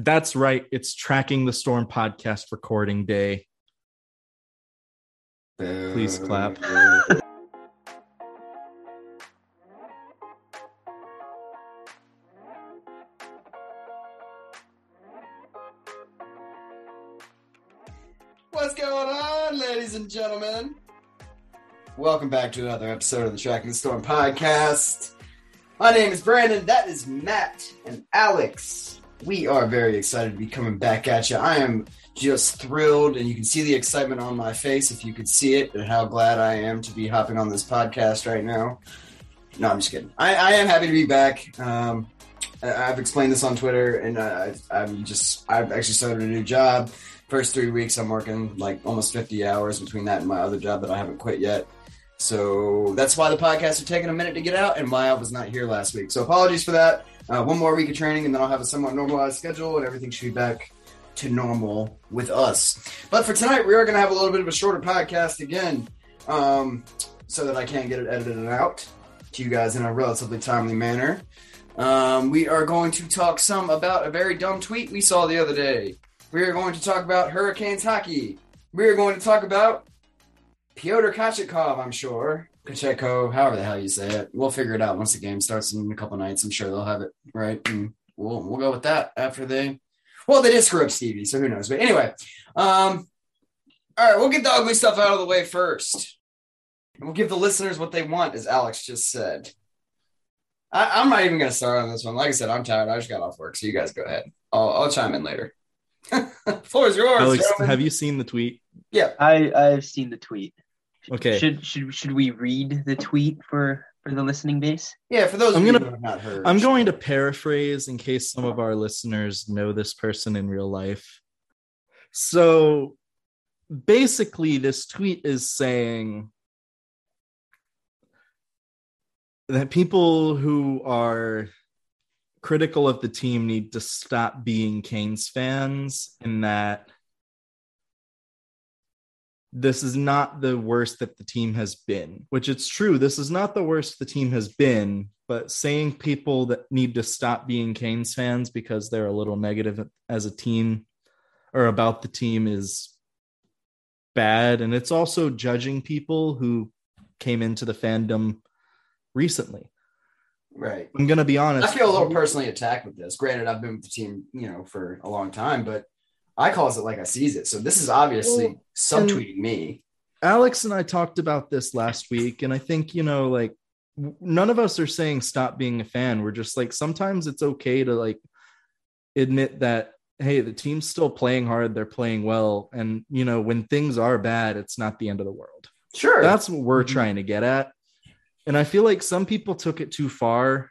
That's right. It's Tracking the Storm podcast recording day. Please clap. What's going on, ladies and gentlemen? Welcome back to another episode of the Tracking the Storm podcast. My name is Brandon. That is Matt and Alex. We are very excited to be coming back at you. I am just thrilled, and you can see the excitement on my face if you could see it, and how glad I am to be hopping on this podcast right now. No, I'm just kidding. I, I am happy to be back. Um, I- I've explained this on Twitter, and uh, I'm just I've actually started a new job. First three weeks, I'm working like almost 50 hours between that and my other job that I haven't quit yet. So that's why the podcasts are taking a minute to get out, and why I was not here last week. So apologies for that. Uh, one more week of training, and then I'll have a somewhat normalized schedule, and everything should be back to normal with us. But for tonight, we are going to have a little bit of a shorter podcast again, um, so that I can get it edited and out to you guys in a relatively timely manner. Um, we are going to talk some about a very dumb tweet we saw the other day. We are going to talk about Hurricanes hockey. We are going to talk about Pyotr Kachikov, I'm sure. Kacheko, however the hell you say it. We'll figure it out once the game starts in a couple nights. I'm sure they'll have it right. And we'll we'll go with that after they well, they did screw up Stevie, so who knows? But anyway, um, all right, we'll get the ugly stuff out of the way first. And we'll give the listeners what they want, as Alex just said. I, I'm not even going to start on this one. Like I said, I'm tired. I just got off work, so you guys go ahead. I'll, I'll chime in later. Floor is yours. Alex, gentlemen. have you seen the tweet? Yeah. I I've seen the tweet. Okay. Should should should we read the tweet for for the listening base? Yeah, for those I'm of gonna- who have not heard. I'm going to paraphrase in case some of our listeners know this person in real life. So basically, this tweet is saying that people who are critical of the team need to stop being Canes fans and that this is not the worst that the team has been, which it's true. This is not the worst the team has been, but saying people that need to stop being Canes fans because they're a little negative as a team or about the team is bad. And it's also judging people who came into the fandom recently. right. I'm going to be honest. I feel a little personally attacked with this. Granted, I've been with the team, you know, for a long time, but I calls it like I sees it. So this is obviously Well, subtweeting me. Alex and I talked about this last week, and I think, you know, like none of us are saying stop being a fan. We're just like sometimes it's okay to like admit that, hey, the team's still playing hard, they're playing well. And, you know, when things are bad, it's not the end of the world. Sure. That's what we're Mhm. trying to get at. And I feel like some people took it too far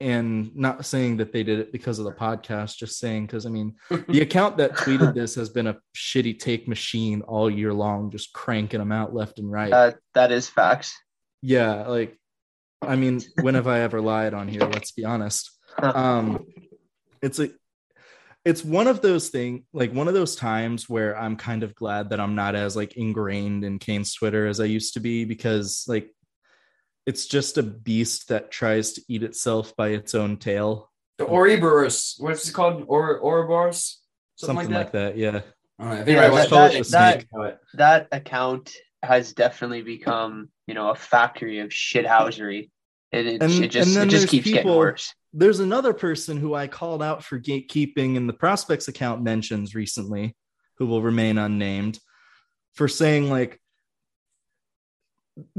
and not saying that they did it because of the podcast, just saying, because I mean, the account that tweeted this has been a shitty take machine all year long, just cranking them out left and right. Uh, that is facts. yeah, like, I mean, when have I ever lied on here? Let's be honest. Um, it's a, it's one of those things, like one of those times where I'm kind of glad that I'm not as like ingrained in Canes Twitter as I used to be because like it's just a beast that tries to eat itself by its own tail. the Ouroboros. What's it called? Or Ouroboros? Something, like, that. Yeah. All right, if Yeah, anybody let's wants call it to the check snake. it out. that account has definitely become, you know, a factory of shithousery. And it, And- it just and then it just there's keeps getting worse. there's another person who I called out for gatekeeping in the prospects account mentions recently, who will remain unnamed, for saying like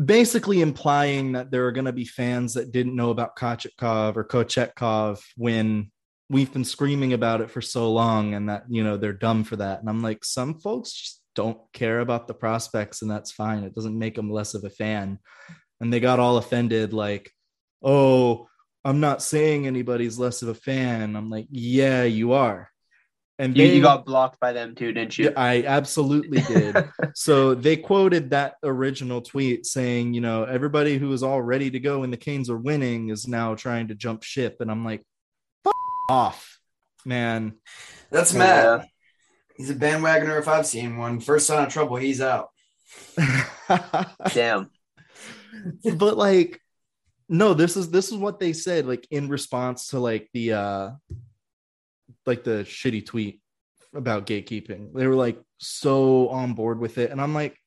basically implying that there are going to be fans that didn't know about Kochetkov or Kochetkov when we've been screaming about it for so long and that you know they're dumb for that. And I'm like, some folks just don't care about the prospects, and that's fine. It doesn't make them less of a fan. And they got all offended, like, oh, I'm not saying anybody's less of a fan. I'm like, yeah, you are. And You, they, you got blocked by them too, didn't you? I absolutely did. so they quoted that original tweet saying, you know, everybody who is all ready to go when the Canes are winning is now trying to jump ship. And I'm like, F- off, man. That's Yeah. Matt. He's a bandwagoner if I've seen one. First sign of trouble, he's out. Damn. but like no this is this is what they said like in response to like the uh like the shitty tweet about gatekeeping. They were like so on board with it. And i'm like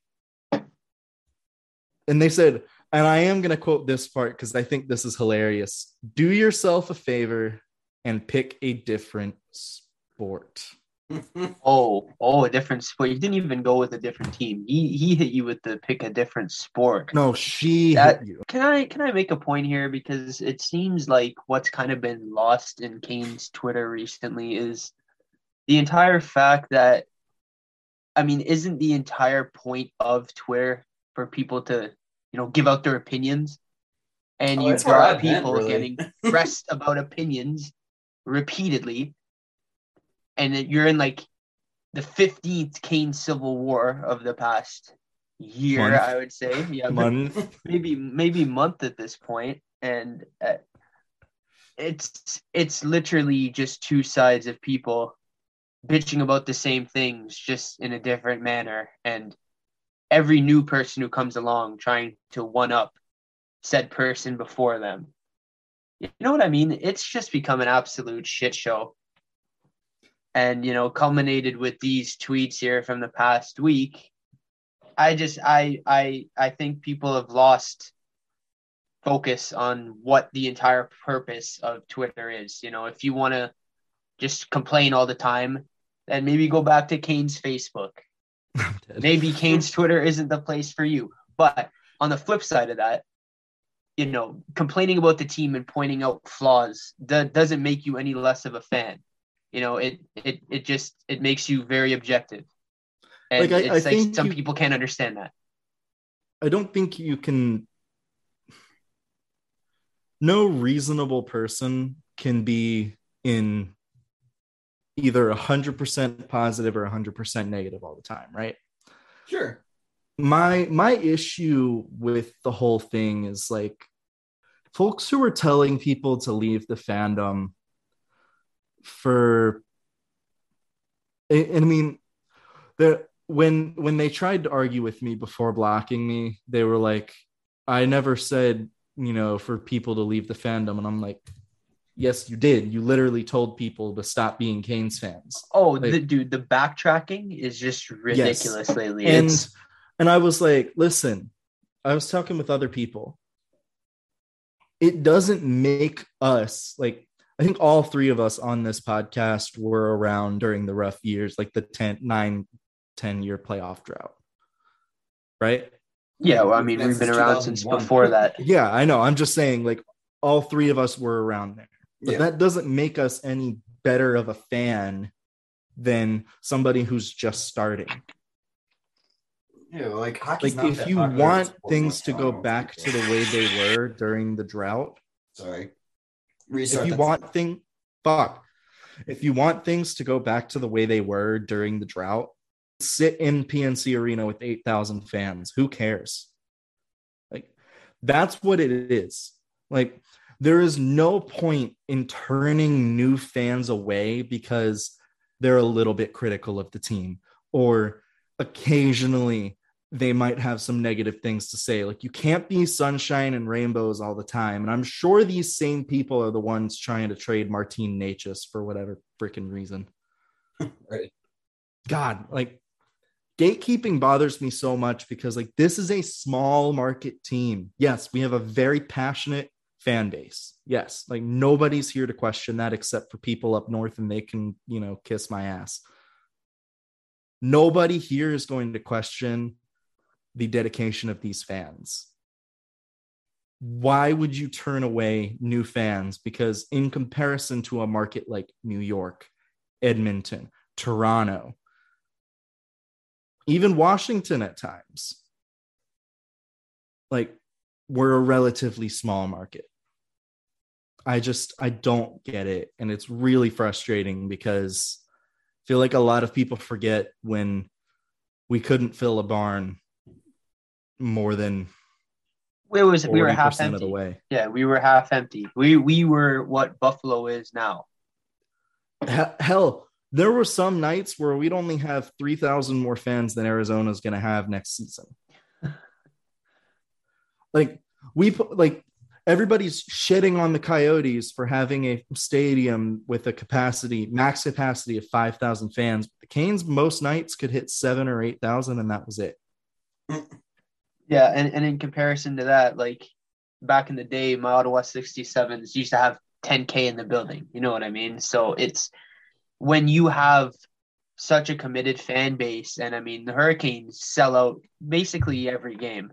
and they said and i am going to quote this part because i think this is hilarious. Do yourself a favor and pick a different sport Oh, oh, a different sport. You didn't even go with a different team. He he hit you with the pick a different sport. no she That- hit you Can I can I make a point here because it seems like what's kind of been lost in Canes Twitter recently is the entire fact that I mean, isn't the entire point of Twitter for people to, you know, give out their opinions? And Oh, you've got I've been, people really. getting pressed about opinions repeatedly. And you're in like the 15th Kane Civil War of the past year, Month. I would say. Yeah, month maybe maybe month at this point and uh, it's it's literally just two sides of people bitching about the same things just in a different manner and every new person who comes along trying to one up said person before them you know what i mean it's just become an absolute shit show and you know culminated with these tweets here from the past week I just I I I think people have lost focus on what the entire purpose of Twitter is. You know, if you want to just complain all the time, then maybe go back to Canes Facebook. Maybe Canes Twitter isn't the place for you. But on the flip side of that, you know, complaining about the team and pointing out flaws that doesn't make you any less of a fan. You know, it it it just it makes you very objective. And Like, I- I like think some you- people can't understand that. I don't think you can. No reasonable person can be in either 100% positive or 100% negative all the time, right? Sure. My my issue with the whole thing is like folks who are telling people to leave the fandom for and I mean the when when they tried to argue with me before blocking me, they were like, I never said, you know, for people to leave the fandom. And I'm like, yes, you did. You literally told people to stop being Canes fans. Oh, Like- the dude, the backtracking is just ridiculous lately. And It's and I was like, listen, I was talking with other people. It doesn't make us like I think all three of us on this podcast were around during the rough years, like the 10, 9, 10 year playoff drought. Right? yeah. Well, I mean, we've been around since before that. Yeah, I know. I'm just saying, like, all three of us were around there. But Yeah. that doesn't make us any better of a fan than somebody who's just starting. Yeah, like hockey's Like, not if that you want things to go back to the way they were during the drought, Sorry. Restart if you want thing, fuck. If you want things to go back to the way they were during the drought, sit in PNC Arena with 8,000 fans. Who cares? Like, that's what it is. Like, there is no point in turning new fans away because they're a little bit critical of the team or occasionally they might have some negative things to say. Like, you can't be sunshine and rainbows all the time. And I'm sure these same people are the ones trying to trade Martin Necas for whatever freaking reason. Right. God, like, gatekeeping bothers me so much because like this is a small market team. Yes, we have a very passionate fan base. Yes, like nobody's here to question that except for people up north and they can, you know, kiss my ass. Nobody here is going to question the dedication of these fans. Why would you turn away new fans? Because, in comparison to a market like New York, Edmonton, Toronto, even Washington at times, like we're a relatively small market. I just, I don't get it. And it's really frustrating because I feel like a lot of people forget when we couldn't fill a barn more than it was we were half empty. of the way. Yeah, we were half empty. We we were what Buffalo is now. Hell, there were some nights where we'd only have 3,000 more fans than Arizona's going to have next season. like, we put, like, everybody's shitting on the Coyotes for having a stadium with a capacity, max capacity of 5,000 fans. The Canes, most nights, could hit seven or 8,000, and that was it. Mm. Yeah, and, and in comparison to that, like back in the day, my Ottawa 67s used to have 10K in the building. You know what I mean? So it's when you have such a committed fan base, and I mean, the Hurricanes sell out basically every game.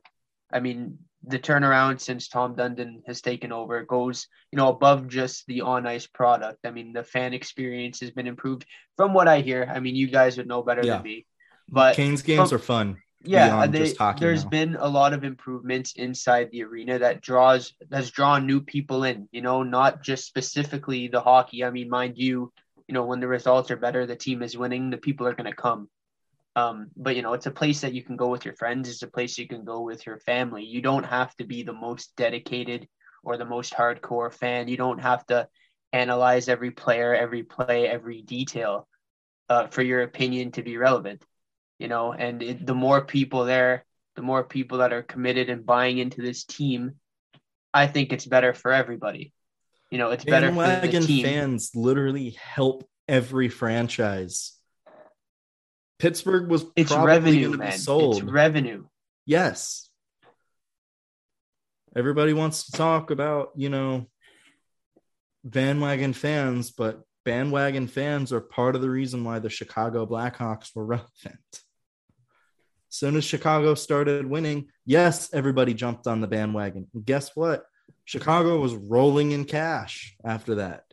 I mean, the turnaround since Tom Dundon has taken over goes, you know, above just the on ice product. I mean, the fan experience has been improved from what I hear. I mean, you guys would know better Yeah. than me. But Canes games from- are fun. Yeah they, there's now. been a lot of improvements inside the arena that draws has drawn new people in you know not just specifically the hockey. I mean mind you you know when the results are better the team is winning the people are going to come. Um, but you know it's a place that you can go with your friends it's a place you can go with your family. You don't have to be the most dedicated or the most hardcore fan. You don't have to analyze every player every play every detail uh, for your opinion to be relevant you know and it, the more people there the more people that are committed and buying into this team i think it's better for everybody you know it's better for the Bandwagon team fans literally help every franchise. Pittsburgh was it's probably revenue man sold. it's revenue yes. Everybody wants to talk about, you know, bandwagon fans, but bandwagon fans are part of the reason why the Chicago Blackhawks were relevant. As soon as Chicago started winning, yes, everybody jumped on the bandwagon. And guess what? Chicago was rolling in cash after that.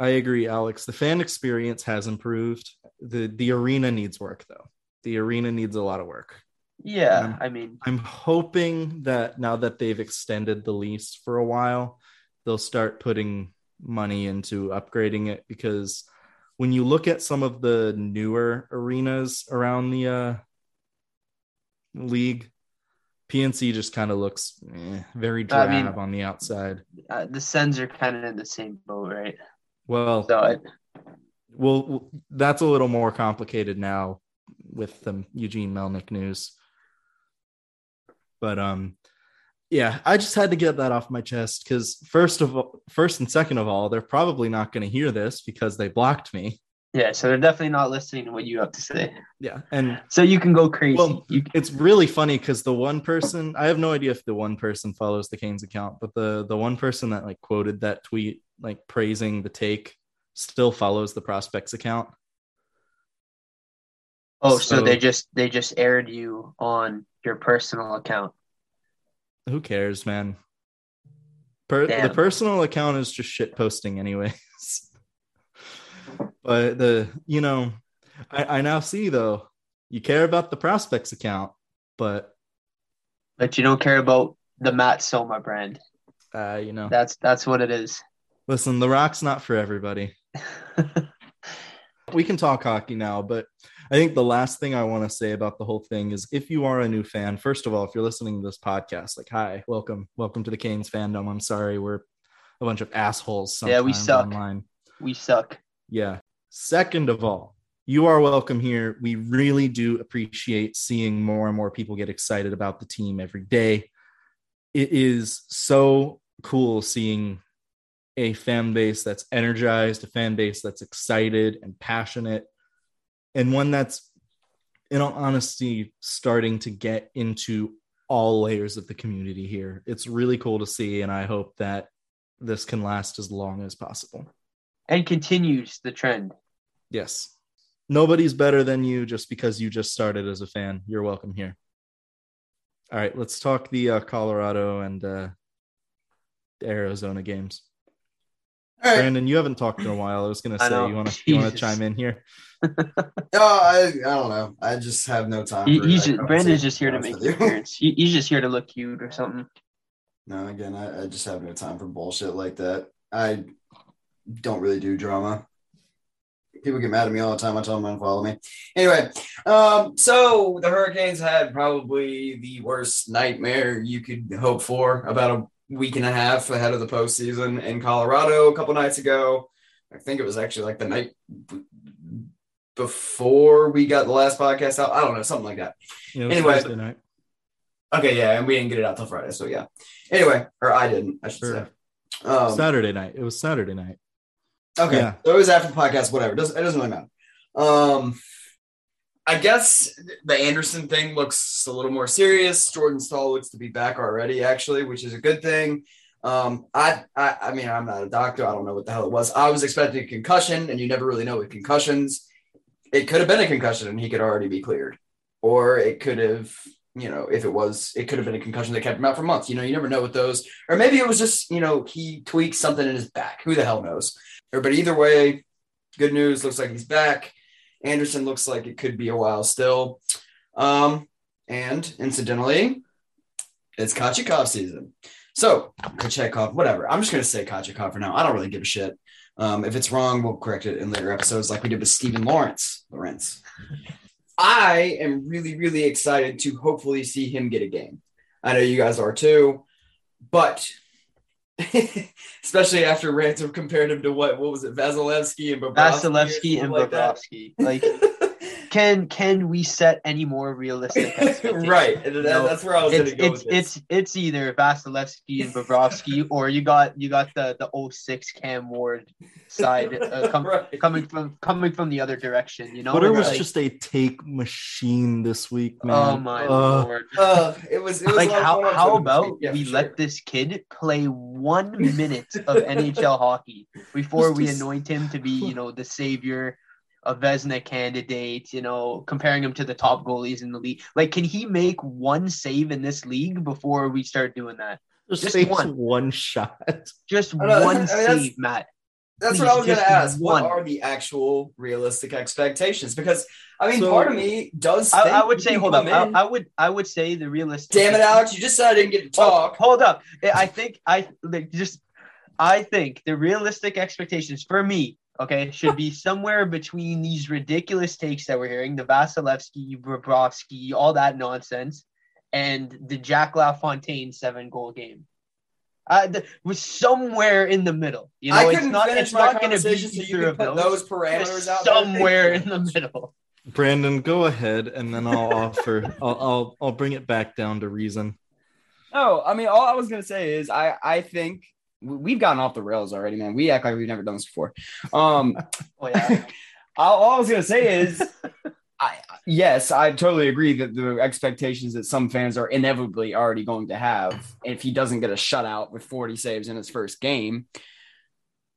I agree, Alex. The fan experience has improved. The the arena needs work though. The arena needs a lot of work. yeah Um, i mean I'm hoping that now that they've extended the lease for a while, they'll start putting money into upgrading it because when you look at some of the newer arenas around the uh, league, PNC just kind of looks eh, very I drab mean- on the outside. uh, the sens are kind of in the same boat right Well, so it, well, that's a little more complicated now with the Eugene Melnyk news. But um, yeah, I just had to get that off my chest because first of all, first and second of all, they're probably not going to hear this because they blocked me. yeah so they're definitely not listening to what you have to say Yeah, and so you can go crazy Well, you, it's really funny because the one person I have no idea if the one person follows the Canes account, but the the one person that like quoted that tweet like praising the take still follows the prospects account. oh so, so- they just they just aired you on your personal account Who cares, man? Per- the personal account is just shit posting, anyways. but the you know, I, I now see though you care about the prospects account, but but you don't care about the matt soma brand uh, you know, that's that's what it is listen, the rock's not for everybody. we can talk hockey now, but I think the last thing I want to say about the whole thing is if you are a new fan, first of all, if you're listening to this podcast, like, hi, welcome, welcome to the Canes fandom. I'm sorry, we're a bunch of assholes. Yeah, we suck. Online. we suck Yeah. Second of all, you are welcome here. We really do appreciate seeing more and more people get excited about the team every day. It is so cool seeing a fan base that's energized, a fan base that's excited and passionate, and one that's in all honesty, starting to get into all layers of the community here. It's really cool to see, and I hope that this can last as long as possible. And continues the trend. Yes. Nobody's better than you just because you just started as a fan. You're welcome here. All right, let's talk the uh, Colorado and uh, Arizona games. All right. Brandon, you haven't talked in a while. I was gonna say you want to you want to chime in here. No, I, I don't know. I just have no time. He, for he's just, Brandon's just here to make honest an with you. appearance. He's just here to look cute or something. No, again, I, I just have no time for bullshit like that. I don't really do drama. People get mad at me all the time. I tell them to unfollow me. Anyway, um, so the Hurricanes had probably the worst nightmare you could hope for about a week and a half ahead of the postseason in Colorado a couple nights ago. I think it was actually like the night before we got the last podcast out. I don't know, something like that. It's Anyway. Night. Okay, yeah, and we didn't get it out till Friday, so yeah. Anyway, or I didn't, I should Sure. say. Um, Saturday night. It was Saturday night. Okay. Yeah. So it was after the podcast, whatever. It doesn't, it doesn't really matter. Um, I guess the Andersen thing looks a little more serious. Jordan Staal looks to be back already, actually, which is a good thing. Um, I, I, I mean, I'm not a doctor. I don't know what the hell it was. I was expecting a concussion, and you never really know with concussions. It could have been a concussion, and he could already be cleared, or it could have, you know, if it was, it could have been a concussion that kept him out for months. You know, you never know with those, or maybe it was just, you know, he tweaked something in his back. Who the hell knows? But either way, good news. Looks like he's back. Andersen looks like it could be a while still. Um, and incidentally, it's Kachikov season. So Kachekov, whatever. I'm just gonna say Kachikov for now. I don't really give a shit. Um, if it's wrong, we'll correct it in later episodes, like we did with Stephen Lawrence. Lawrence. I am really, really excited to hopefully see him get a game. I know you guys are too, but especially after Raanta compared him to what? What was it? Vasilevskiy and Bobrovsky. Vasilevskiy and like? Bobrovsky. Like, can can we set any more realistic expectations? right. That- No, that's where I was It's going to go it's with this. it's it's either Vasilevskiy and Bobrovsky, or you got you got the the 06 Cam Ward side uh, com- Right. coming from coming from the other direction. You know, but it was Like, just a take machine this week, man. oh my Uh, lord. Uh, it was, it was like a lot of how, how about. Yeah, we for let this kid play one minute of NHL hockey before Just we anoint him to be you know the savior a Vezina candidate you know comparing him to the top goalies in the league like can he make one save in this league before we start doing that just just one. one shot. just one I mean, that's- save Matt That's Please, what I was going to ask. one. What are the actual realistic expectations? Because I mean, So- part of me does. I, think I would say hold up I. I would I would say the realistic Damn it, Alex! You just said I didn't get to talk. hold up. I I think I like just I think the realistic expectations for me, okay, should be somewhere between these ridiculous takes that we're hearing, the Vasilevskiy, Bobrovsky, all that nonsense, and the Jack LaFontaine seven goal game. Uh, the, was somewhere in the middle. You know, I it's couldn't not. finish It's my not going to be conversation, so either can of put those. those parameters It's out there. somewhere in the middle. Brandon, go ahead, and then I'll offer. I'll, I'll I'll bring it back down to reason. No, I mean, all I was gonna say is I I think we- we've gotten off the rails already, man. We act like we've never done this before. Um, Oh yeah. all, all I was gonna say is, I yes, I totally agree that the expectations that some fans are inevitably already going to have if he doesn't get a shutout with 40 saves in his first game.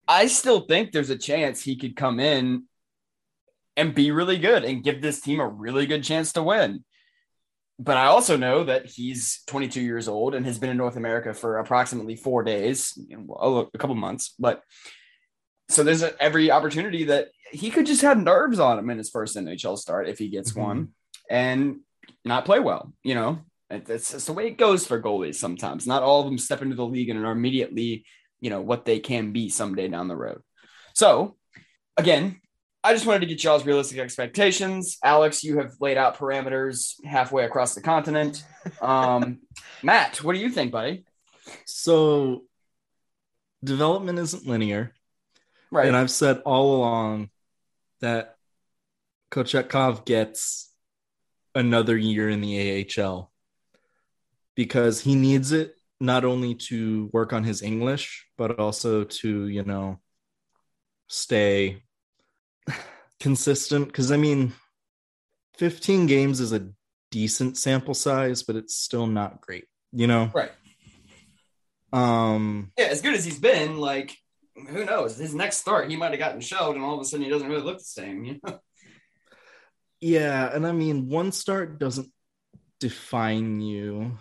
I still think there's a chance he could come in and be really good and give this team a really good chance to win. But I also know that he's 22 years old and has been in North America for approximately four days, a, couple months. But so there's a, every opportunity that he could just have nerves on him in his first NHL start if he gets Mhm. one and not play well. You know, It- the way it goes for goalies sometimes. Not all of them step into the league and are immediately, you know, what they can be someday down the road. So again, I just wanted to get y'all's realistic expectations. Alex, you have laid out parameters halfway across the continent. Um, Matt, what do you think, buddy? So, development isn't linear, Right. and I've said all along that Kochetkov gets another year in the AHL because he needs it not only to work on his English, but also to, you know, stay consistent. Because, I mean, 15 games is a decent sample size, but it's still not great, you know? Right. Um, Yeah, as good as he's been, like who knows? His next start, he might have gotten shelled, and all of a sudden, he doesn't really look the same. You know? yeah, and I mean, one start doesn't define you,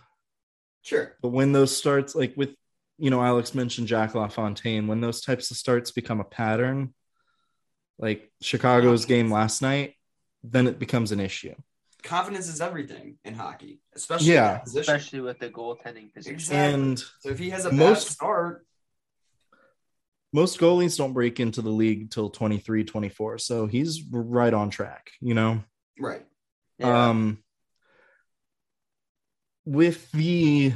Sure. but when those starts, like with, you know, Alex mentioned Jack LaFontaine, when those types of starts become a pattern, like Chicago's game last night, then it becomes an issue. Confidence is everything in hockey, especially Yeah. in especially with the goaltending position. Exactly. And so if he has a most- bad start, most goalies don't break into the league till 23, 24. So he's right on track, you know? right? Yeah. Um, with the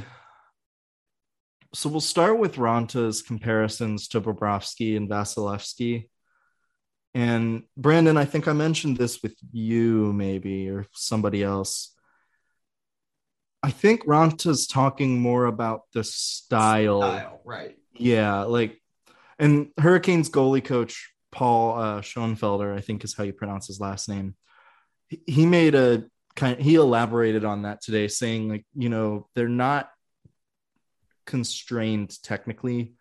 so we'll start with Raanta's comparisons to Bobrovsky and Vasilevskiy. And Brandon, I think I mentioned this with you, maybe, or somebody else. I think Raanta's talking more about the style. Style, right? Yeah, like, and Hurricanes goalie coach Paul uh, Schoenfelder, I think is how you pronounce his last name. He, he made a kind. He elaborated on that today, saying like, you know, they're not constrained technically.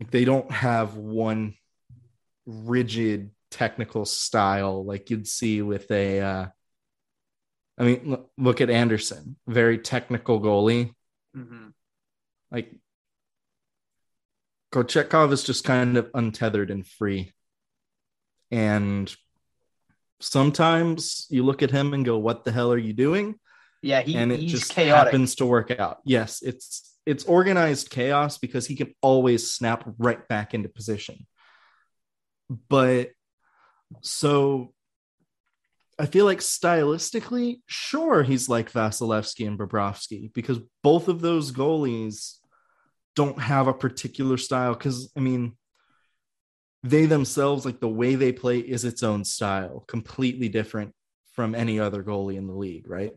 Like they don't have one rigid technical style like you'd see with a. Uh, I mean, l- look at Andersen, very technical goalie Mhm. like Kochetkov is just kind of untethered and free. And sometimes you look at him and go, What the hell are you doing? Yeah, he, and it he's just chaotic. happens to work out. Yes, it's it's organized chaos because he can always snap right back into position. But so I feel like stylistically, sure, he's like Vasilevskiy and Bobrovsky because both of those goalies don't have a particular style. Because I mean, they themselves, like the way they play, is its own style, completely different from any other goalie in the league, right?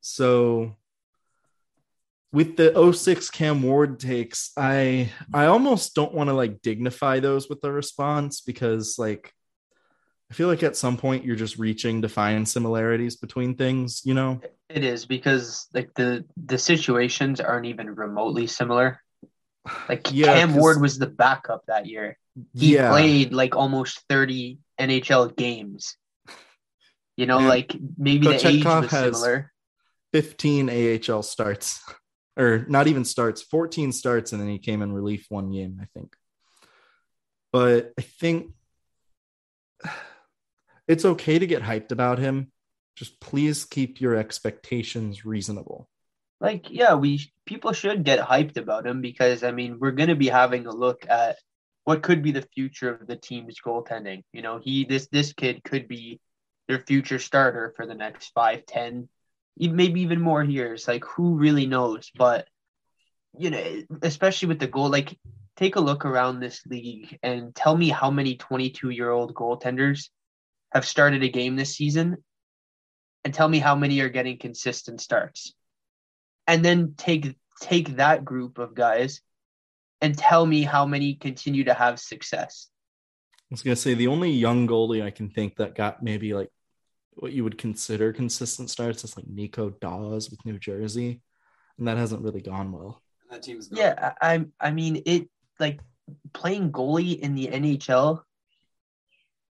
So with the 06 Cam Ward takes, I I almost don't want to like dignify those with the response because like I feel like at some point you're just reaching to find similarities between things, you know? It is because like the the situations aren't even remotely similar. Like Yeah, Cam Ward was the backup that year. He yeah. played like almost 30 NHL games. You know, And like maybe the age Kochetkov was has- similar. 15 AHL starts, or not even starts, 14 starts, and then he came in relief one game, I think. But I think it's okay to get hyped about him. Just please keep your expectations reasonable. Like, yeah, we people should get hyped about him because I mean we're gonna be having a look at what could be the future of the team's goaltending. You know, he this this kid could be their future starter for the next five, ten, maybe even more years. Like who really knows? But you know, especially with the goal, like take a look around this league and tell me how many 22 year old goaltenders have started a game this season and tell me how many are getting consistent starts and then take take that group of guys and tell me how many continue to have success I was gonna say the only young goalie I can think that got maybe like what you would consider consistent starts is like Nico Daws with New Jersey, and that hasn't really gone well. That team's yeah I, I i mean it like playing goalie in the nhl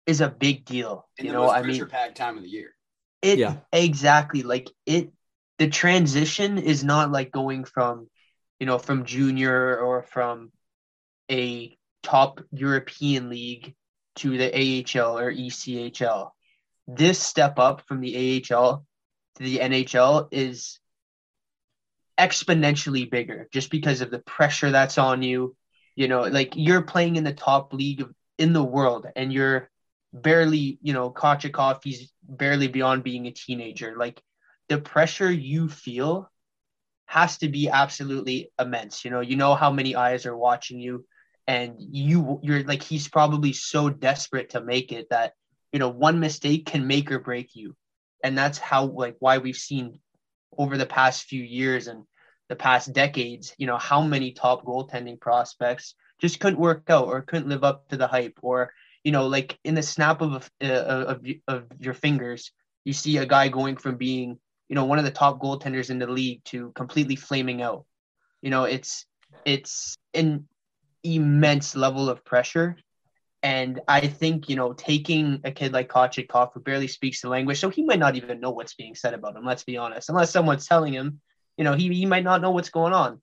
is a big deal in you know i mean pressure-packed time of the year. It Yeah. exactly like it the transition is not like going from you know from junior or from a top European league to the AHL or ECHL. This step up from the AHL to the NHL is exponentially bigger just because of the pressure that's on you. You know, like you're playing in the top league in the world and you're barely, you know, Kochikov, he's barely beyond being a teenager. Like the pressure you feel has to be absolutely immense. You know, you know how many eyes are watching you and you you're like he's probably so desperate to make it that you know one mistake can make or break you. And that's how like why we've seen over the past few years and the past decades, you know, how many top goaltending prospects just couldn't work out or couldn't live up to the hype or you know, like in the snap of uh, of of your fingers, you see a guy going from being, you know, one of the top goaltenders in the league to completely flaming out. You know, it's it's an immense level of pressure. And I think, you know, taking a kid like Kochetkov who barely speaks the language, so he might not even know what's being said about him, let's be honest. Unless someone's telling him, you know, he, he might not know what's going on.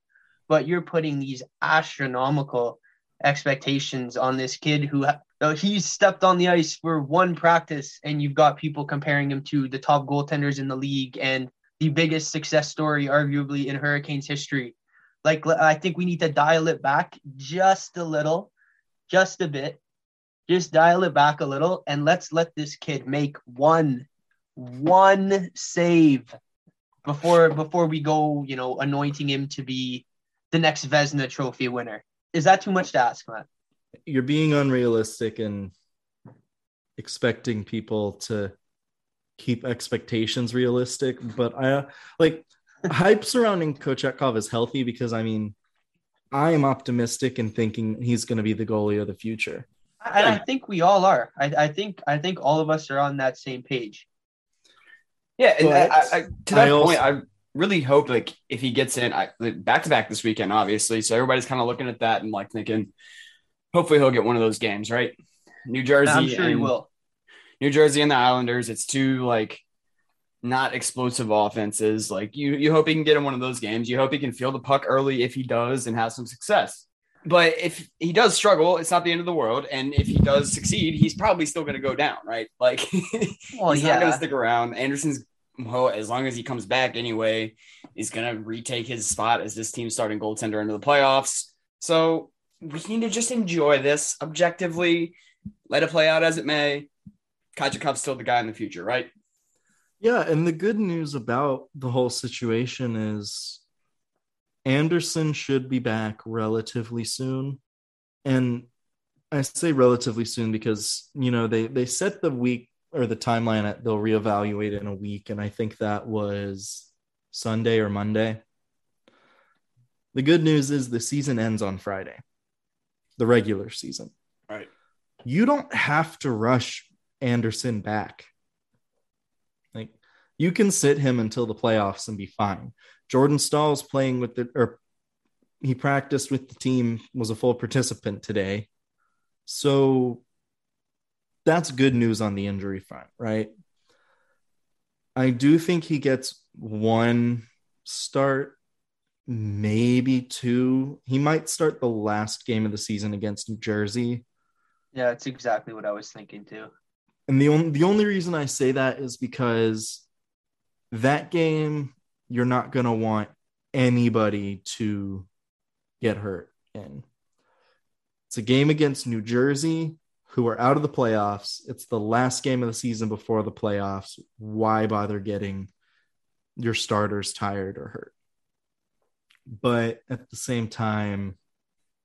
But you're putting these astronomical expectations on this kid who uh, he's stepped on the ice for one practice and you've got people comparing him to the top goaltenders in the league and the biggest success story arguably in hurricanes history like i think we need to dial it back just a little just a bit just dial it back a little and let's let this kid make one one save before before we go you know anointing him to be the next Vezina trophy winner is that too much to ask, Matt? You're being unrealistic and expecting people to keep expectations realistic. But I uh, like hype surrounding Kochetkov is healthy because I mean, I am optimistic and thinking he's going to be the goalie of the future. And I think we all are. I, I think I think all of us are on that same page. Yeah, and I, I, to that I also, point, I really hope like if he gets in back to back this weekend, obviously. So everybody's kind of looking at that and like thinking, hopefully he'll get one of those games, right? New Jersey, I'm sure he will. New Jersey and the Islanders. It's two like not explosive offenses. Like you, you hope he can get in one of those games. You hope he can feel the puck early if he does and have some success. But if he does struggle, it's not the end of the world. And if he does succeed, he's probably still going to go down, right? Like well, he's yeah. not going to stick around. Andersen's well, as long as he comes back anyway, he's going to retake his spot as this team's starting goaltender into the playoffs. So we need to just enjoy this objectively, let it play out as it may. Kachikhov's still the guy in the future, right? Yeah, and the good news about the whole situation is Andersen should be back relatively soon. And I say relatively soon because, you know, they they set the week or the timeline at they'll reevaluate in a week and i think that was sunday or monday. The good news is the season ends on friday the regular season. Right. You don't have to rush andersen back you can sit him until the playoffs and be fine jordan staal's playing with the or he practiced with the team was a full participant today so that's good news on the injury front, right? I do think he gets one start, maybe two. He might start the last game of the season against New Jersey. Yeah, that's exactly what I was thinking too. And the only the only reason I say that is because that game you're not going to want anybody to get hurt in. It's a game against New Jersey who are out of the playoffs. It's the last game of the season before the playoffs. Why bother getting your starters tired or hurt? But at the same time,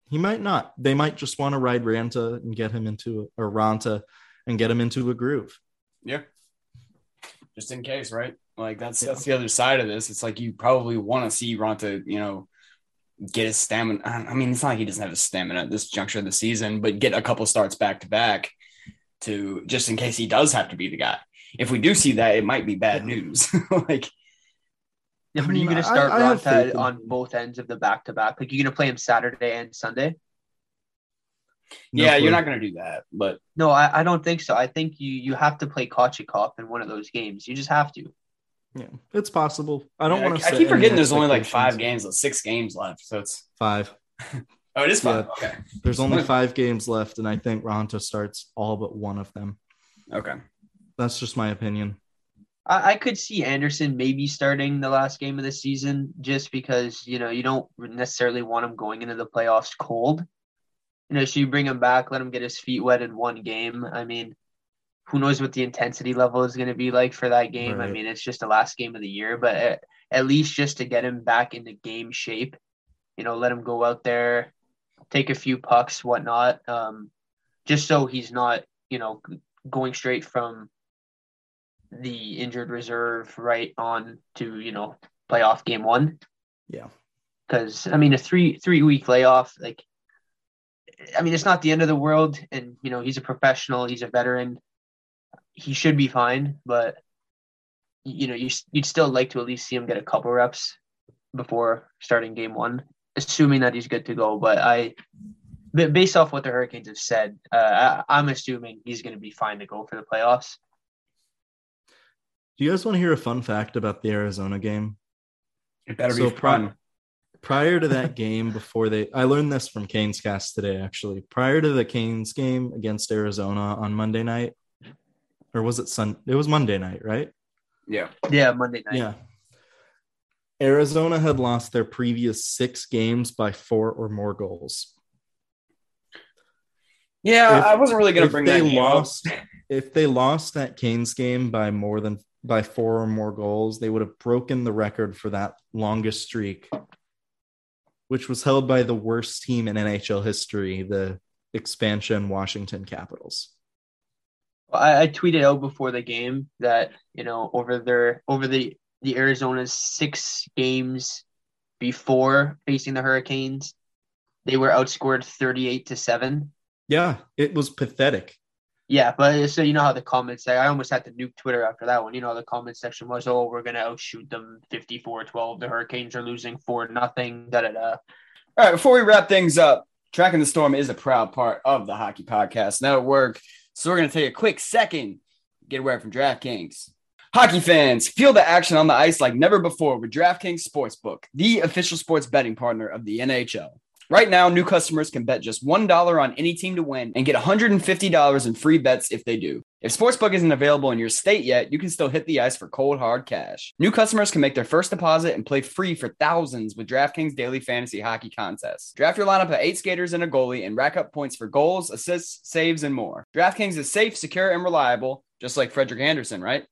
he might not. They might just want to ride Raanta and get him into or Raanta and get him into a groove. Yeah. Just in case, right? Like that's yeah. that's the other side of this. It's like you probably want to see Raanta, you know, get his stamina. I mean, it's not like he doesn't have his stamina at this juncture of the season, but get a couple starts back to back to just in case he does have to be the guy. If we do see that, it might be bad news. like, yeah, but are you mm, going to start I, I on both ends of the back to back? Like, you're going to play him Saturday and Sunday? No yeah, clue. you're not going to do that, but no, I, I don't think so. I think you you have to play Kochetkov in one of those games. You just have to. Yeah, it's possible. I don't yeah, want to. I keep forgetting there's only like five games, six games left. So it's five. oh, it is five. Yeah. Okay. There's only five games left, and I think Raanta starts all but one of them. Okay. That's just my opinion. I, I could see Andersen maybe starting the last game of the season just because, you know, you don't necessarily want him going into the playoffs cold. You know, so you bring him back, let him get his feet wet in one game. I mean, who knows what the intensity level is going to be like for that game. Right. I mean, it's just the last game of the year, but at, at, least just to get him back into game shape, you know, let him go out there, take a few pucks, whatnot, um, just so he's not, you know, going straight from the injured reserve right on to, you know, playoff game one. Yeah. Because I mean, a three three week layoff, like I mean, it's not the end of the world, and you know he's a professional, he's a veteran, he should be fine. But you know, you you'd still like to at least see him get a couple reps before starting game one, assuming that he's good to go. But I, based off what the Hurricanes have said, uh, I, I'm assuming he's going to be fine to go for the playoffs. Do you guys want to hear a fun fact about the Arizona game? It better So be pri- fun. prior to that game before they i learned this from canes cast today actually prior to the canes game against arizona on monday night or was it sun it was monday night right? Yeah. Yeah, Monday night. yeah. Arizona had lost their previous six games by four or more goals. Yeah, If- I wasn't really going to if bring they that lost if they lost that canes game by more than by four or more goals they would have broken the record for that longest streak which was held by the worst team in nhl history the expansion washington capitals I, I tweeted out before the game that you know over their over the the Arizona's six games before facing the Hurricanes, they were outscored thirty eight to seven. yeah it was pathetic Yeah, but so you know how the comments say I almost had to nuke Twitter after that one. You know the comment section was, "Oh, we're gonna outshoot them 54-12. The Hurricanes are losing four nothing." Da da da. All right, before we wrap things up, Tracking the Storm is a proud part of the Hockey Podcast Network. So we're going to take a quick second, get away from DraftKings. Hockey fans, feel the action on the ice like never before with DraftKings Sportsbook, the official sports betting partner of the NHL. Right now, new customers can bet just $1 on any team to win and get $150 in free bets if they do. If Sportsbook isn't available in your state yet, you can still hit the ice for cold hard cash. New customers can make their first deposit and play free for thousands with DraftKings Daily Fantasy Hockey Contests. Draft your lineup of eight skaters and a goalie and rack up points for goals, assists, saves, and more. DraftKings is safe, secure, and reliable, just like Frederik Andersen, right?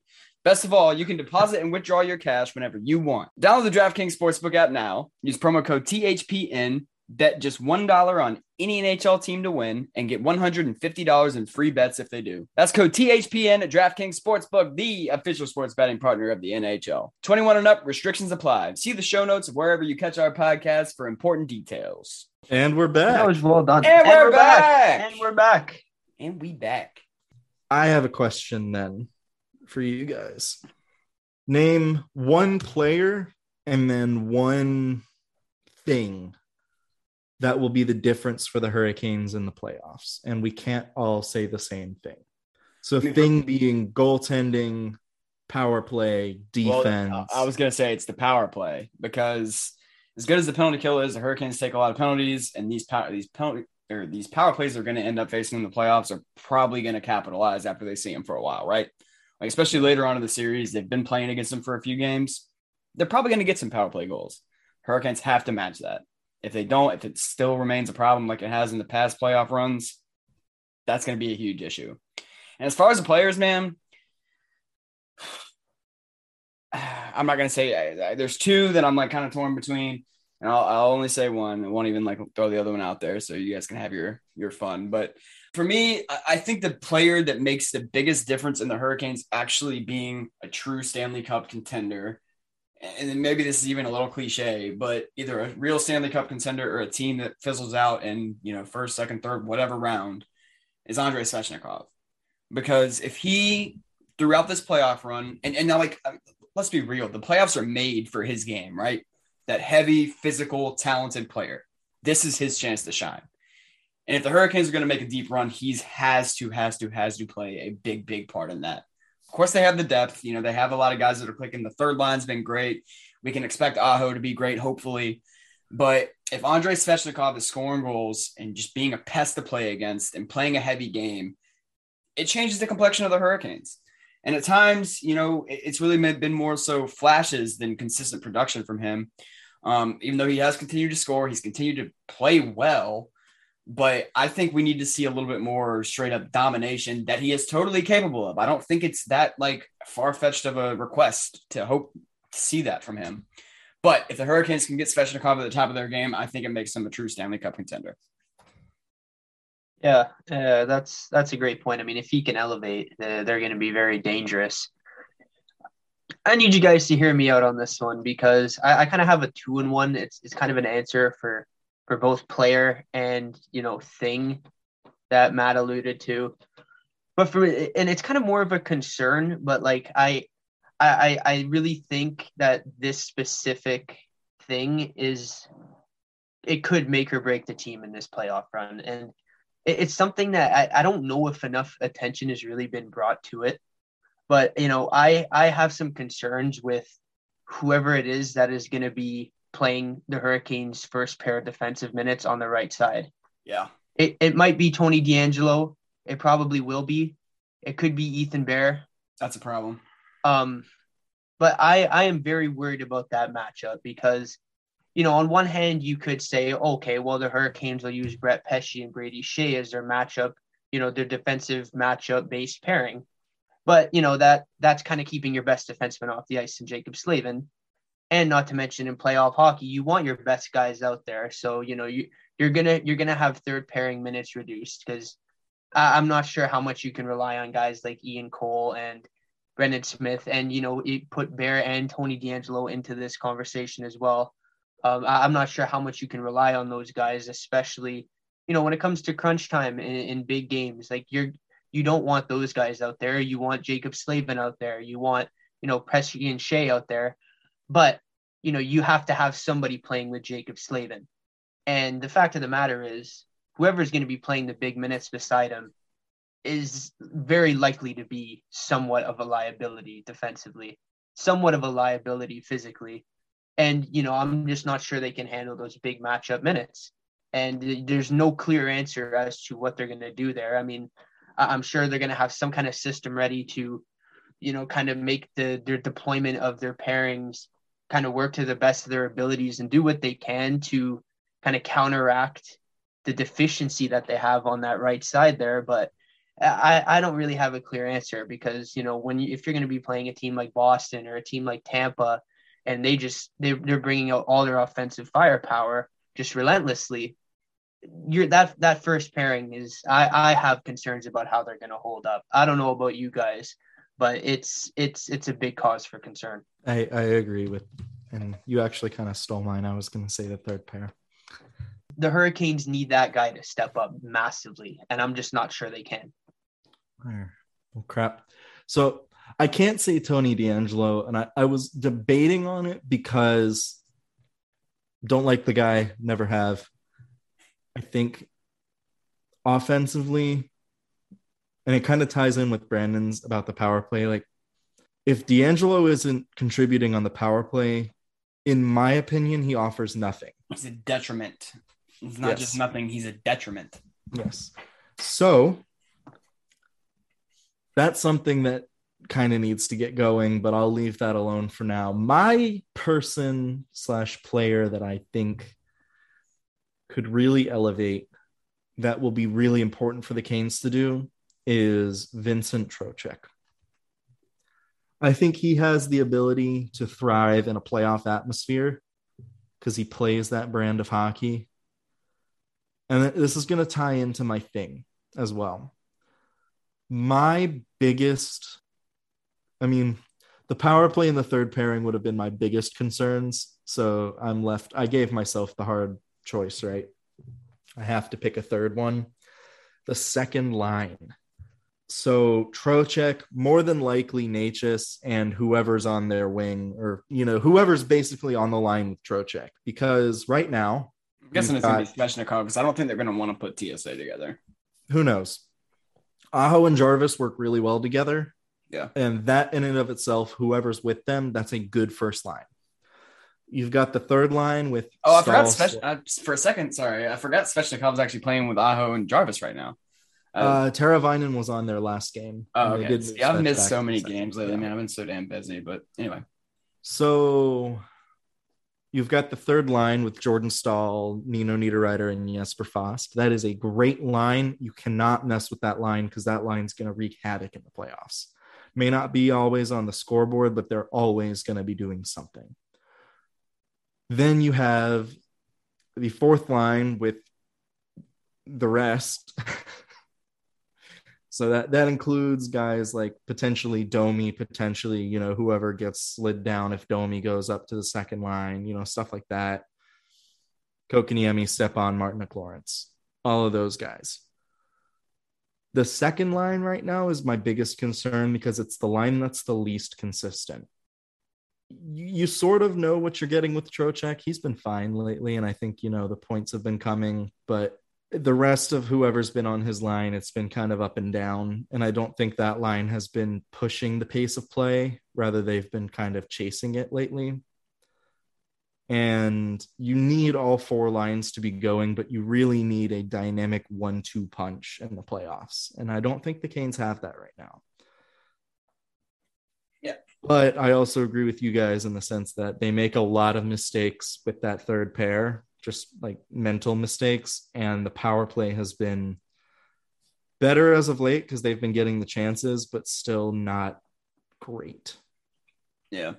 Best of all, you can deposit and withdraw your cash whenever you want. Download the DraftKings Sportsbook app now. Use promo code THPN. Bet just $1 on any NHL team to win and get $150 in free bets if they do. That's code THPN at DraftKings Sportsbook, the official sports betting partner of the NHL. 21 and up, restrictions apply. See the show notes of wherever you catch our podcast for important details. and we're back That was well done. And we're back. And we're back. And we back. I have a question then for you guys. Name one player and then one thing that will be the difference for the Hurricanes in the playoffs. And we can't all say the same thing. So, thing being goaltending, power play, defense. Well, I I was going to say it's the power play because as good as the penalty kill is, the Hurricanes take a lot of penalties, and these power these penalty or these power plays they're going to end up facing in the playoffs are probably going to capitalize after they see them for a while, right? Like especially later on in the series, they've been playing against them for a few games. They're probably going to get some power play goals. Hurricanes have to match that. If they don't, if it still remains a problem like it has in the past playoff runs, that's going to be a huge issue. And as far as the players, man, I'm not gonna say I, I- there's two that I'm like kind of torn between, and I'll, I'll only say one. I won't even like throw the other one out there, so you guys can have your your fun. But for me, I think the player that makes the biggest difference in the Hurricanes actually being a true Stanley Cup contender, and then maybe this is even a little cliche, but either a real Stanley Cup contender or a team that fizzles out in you know first, second, third, whatever round, is Andrei Svechnikov, because if he throughout this playoff run, and and now like um, let's be real, the playoffs are made for his game, right? That heavy, physical, talented player. This is his chance to shine. And if the Hurricanes are going to make a deep run, he's has to, has to, has to play a big, big part in that. Course, they have the depth. You know, they have a lot of guys that are clicking. The third line's been great. We can expect Aho to be great, hopefully. But if Andrei Svechnikov is scoring goals and just being a pest to play against and playing a heavy game, it changes the complexion of the Hurricanes. And at times, you know, it's really been more so flashes than consistent production from him. Um, even though he has continued to score, he's continued to play well. But I think we need to see a little bit more straight up domination that he is totally capable of. I don't think it's that like far fetched of a request to hope to see that from him. But if the Hurricanes can get Svechnikov at the top of their game, I think it makes them a true Stanley Cup contender. Yeah, uh, that's that's a great point. I mean, if he can elevate, uh, they're going to be very dangerous. I need you guys to hear me out on this one because I, I kind of have a two in one. It's it's kind of an answer for for both player and you know thing that Matt alluded to. But for and it's kind of more of a concern, but like I I I really think that this specific thing is it could make or break the team in this playoff run. And it, it's something that I, I don't know if enough attention has really been brought to it. But you know, I I have some concerns with whoever it is that is going to be playing the Hurricanes' first pair of defensive minutes on the right side. Yeah. It it might be Tony DeAngelo. It probably will be. It could be Ethan Bear. That's a problem. Um, but I I am very worried about that matchup because, you know, on one hand you could say, okay, well the Hurricanes will use Brett Pesce and Brady Skjei as their matchup, you know, their defensive matchup based pairing. But you know that that's kind of keeping your best defenseman off the ice in Jaccob Slavin, and not to mention in playoff hockey, you want your best guys out there. So you know you you're gonna you're gonna have third pairing minutes reduced because I'm not sure how much you can rely on guys like Ian Cole and Brendan Smith, and you know it put Bear and Tony DeAngelo into this conversation as well. Um, I'm not sure how much you can rely on those guys, especially you know when it comes to crunch time in, in big games. Like you're you don't want those guys out there. You want Jaccob Slavin out there. You want, you know, and Skjei out there. But, you know, you have to have somebody playing with Jaccob Slavin. And the fact of the matter is, whoever's going to be playing the big minutes beside him is very likely to be somewhat of a liability defensively, somewhat of a liability physically. And, you know, I'm just not sure they can handle those big matchup minutes. And there's no clear answer as to what they're going to do there. I mean, I'm sure they're going to have some kind of system ready to, you know, kind of make the their deployment of their pairings kind of work to the best of their abilities and do what they can to kind of counteract the deficiency that they have on that right side there. But I, I don't really have a clear answer because you know when you, if you're going to be playing a team like Boston or a team like Tampa, and they just they they're bringing out all their offensive firepower just relentlessly, you're that that first pairing is I I have concerns about how they're going to hold up. I don't know about you guys, but it's it's it's a big cause for concern. I I agree with, and you actually kind of stole mine. I was going to say the third pair. The Hurricanes need that guy to step up massively, and I'm just not sure they can. Well, crap. So I can't say Tony DeAngelo, and I, I was debating on it because don't like the guy, never have. I think offensively, and it kind of ties in with Brandon's about the power play. Like, if DeAngelo isn't contributing on the power play, in my opinion, he offers nothing. He's a detriment. It's not Yes. just nothing, he's a detriment. Yes. So that's something that kind of needs to get going, but I'll leave that alone for now. My person slash player that I think could really elevate that will be really important for the Canes to do is Vincent Trocheck. I think he has the ability to thrive in a playoff atmosphere because he plays that brand of hockey. And this is going to tie into my thing as well. My biggest, I mean, the power play in the third pairing would have been my biggest concerns. So I'm left, I gave myself the hard choice, right? I have to pick a third one. The second line. So Trocheck, more than likely Necas and whoever's on their wing, or you know, whoever's basically on the line with Trocheck. Because right now, I'm guessing it's going to be Svechnikov because I don't think they're going to want to put TSA together. who knows? Aho and Jarvis work really well together. Yeah. And that in and of itself, whoever's with them, that's a good first line. You've got the third line with Oh, I forgot Staal- Svech- uh, for a second. Sorry, I forgot Svechnikov's actually playing with Aho and Jarvis right now. Uh, Uh, Teravainen was on their last game. oh, okay. Yeah, I've missed so many games lately, Yeah. man. I've been so damn busy. But anyway, So you've got the third line with Jordan Staal, Nino Niederreiter, and Jesper Fast. That is a great line. You cannot mess with that line because that line's going to wreak havoc in the playoffs. May not be always on the scoreboard, but they're always going to be doing something. Then you have the fourth line with the rest. so that that includes guys like potentially Domi, potentially you know whoever gets slid down if Domi goes up to the second line, you know stuff like that. Kotkaniemi, Stepan, Martin Lawrence, all of those guys. The second line right now is my biggest concern because it's the line that's the least consistent. You, you sort of know what you're getting with Trocheck. He's been fine lately, and I think you know the points have been coming, but the rest of whoever's been on his line, it's been kind of up and down. And I don't think that line has been pushing the pace of play. Rather, they've been kind of chasing it lately. And you need all four lines to be going, but you really need a dynamic one two punch in the playoffs. And I don't think the Canes have that right now. Yeah. But I also agree with you guys in the sense that they make a lot of mistakes with that third pair just like mental mistakes. And the power play has been better as of late because they've been getting the chances, but still not great. Yeah.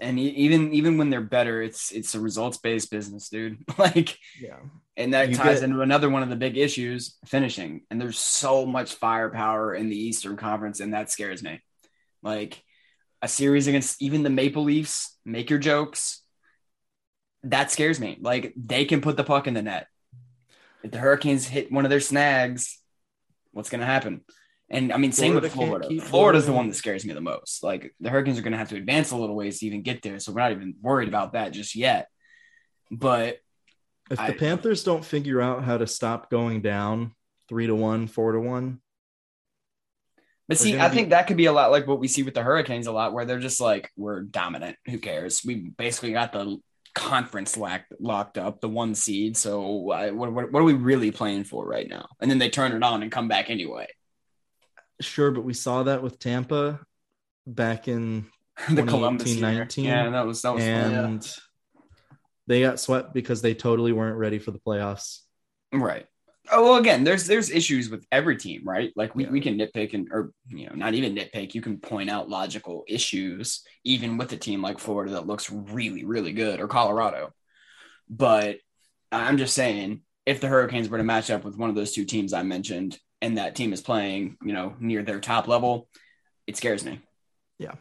And even even when they're better, it's it's a results based business, dude. like, yeah, and that You ties get- into another one of the big issues: finishing. And there's so much firepower in the Eastern Conference, and that scares me. Like a series against even the Maple Leafs, make your jokes. That scares me. Like they can put the puck in the net. If the Hurricanes hit one of their snags, what's going to happen? And I mean, same with Florida Florida. Florida's the one that scares me the most. Like the Hurricanes are going to have to advance a little ways to even get there, so we're not even worried about that just yet. But If the I- Panthers don't figure out how to stop going down three to one, four to one, But see, I be- think that could be a lot like what we see with the Hurricanes a lot, where they're just like, we're dominant. Who cares? We basically got the conference locked locked up, the one seed. So I, what, what, what are we really playing for right now? And then they turn it on and come back anyway. sure, but we saw that with Tampa back in the Columbus year. 2019. Yeah, that was that was fun. and they got swept because they totally weren't ready for the playoffs. Right. Oh well, again, there's there's issues with every team, right? Like we, Yeah. we can nitpick and or you know not even nitpick. You can point out logical issues even with a team like Florida that looks really really good or Colorado. But I'm just saying, if the Hurricanes were to match up with one of those two teams I mentioned, and that team is playing, you know, near their top level, it scares me. Yeah.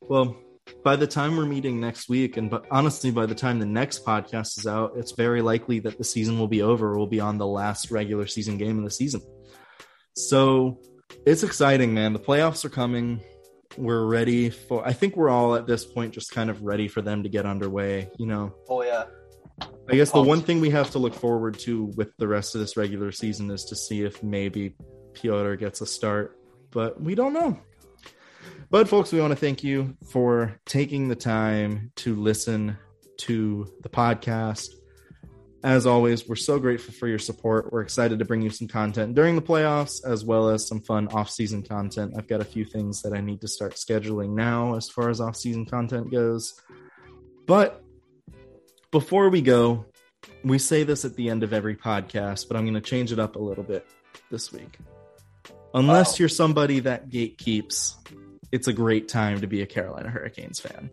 Well, by the time we're meeting next week, and but honestly, by the time the next podcast is out, it's very likely that the season will be over. We'll be on the last regular season game of the season. So it's exciting, man. The playoffs are coming. We're ready for, I think we're all at this point just kind of ready for them to get underway. You know, Oh yeah. I guess the one thing we have to look forward to with the rest of this regular season is to see if maybe Pyotr gets a start, but we don't know. But folks, we want to thank you for taking the time to listen to the podcast. As always, we're so grateful for your support. We're excited to bring you some content during the playoffs as well as some fun off-season content. I've got a few things that I need to start scheduling now as far as off-season content goes. But before we go, we say this at the end of every podcast, but I'm going to change it up a little bit this week. Unless Wow. you're somebody that gatekeeps, it's a great time to be a Carolina Hurricanes fan.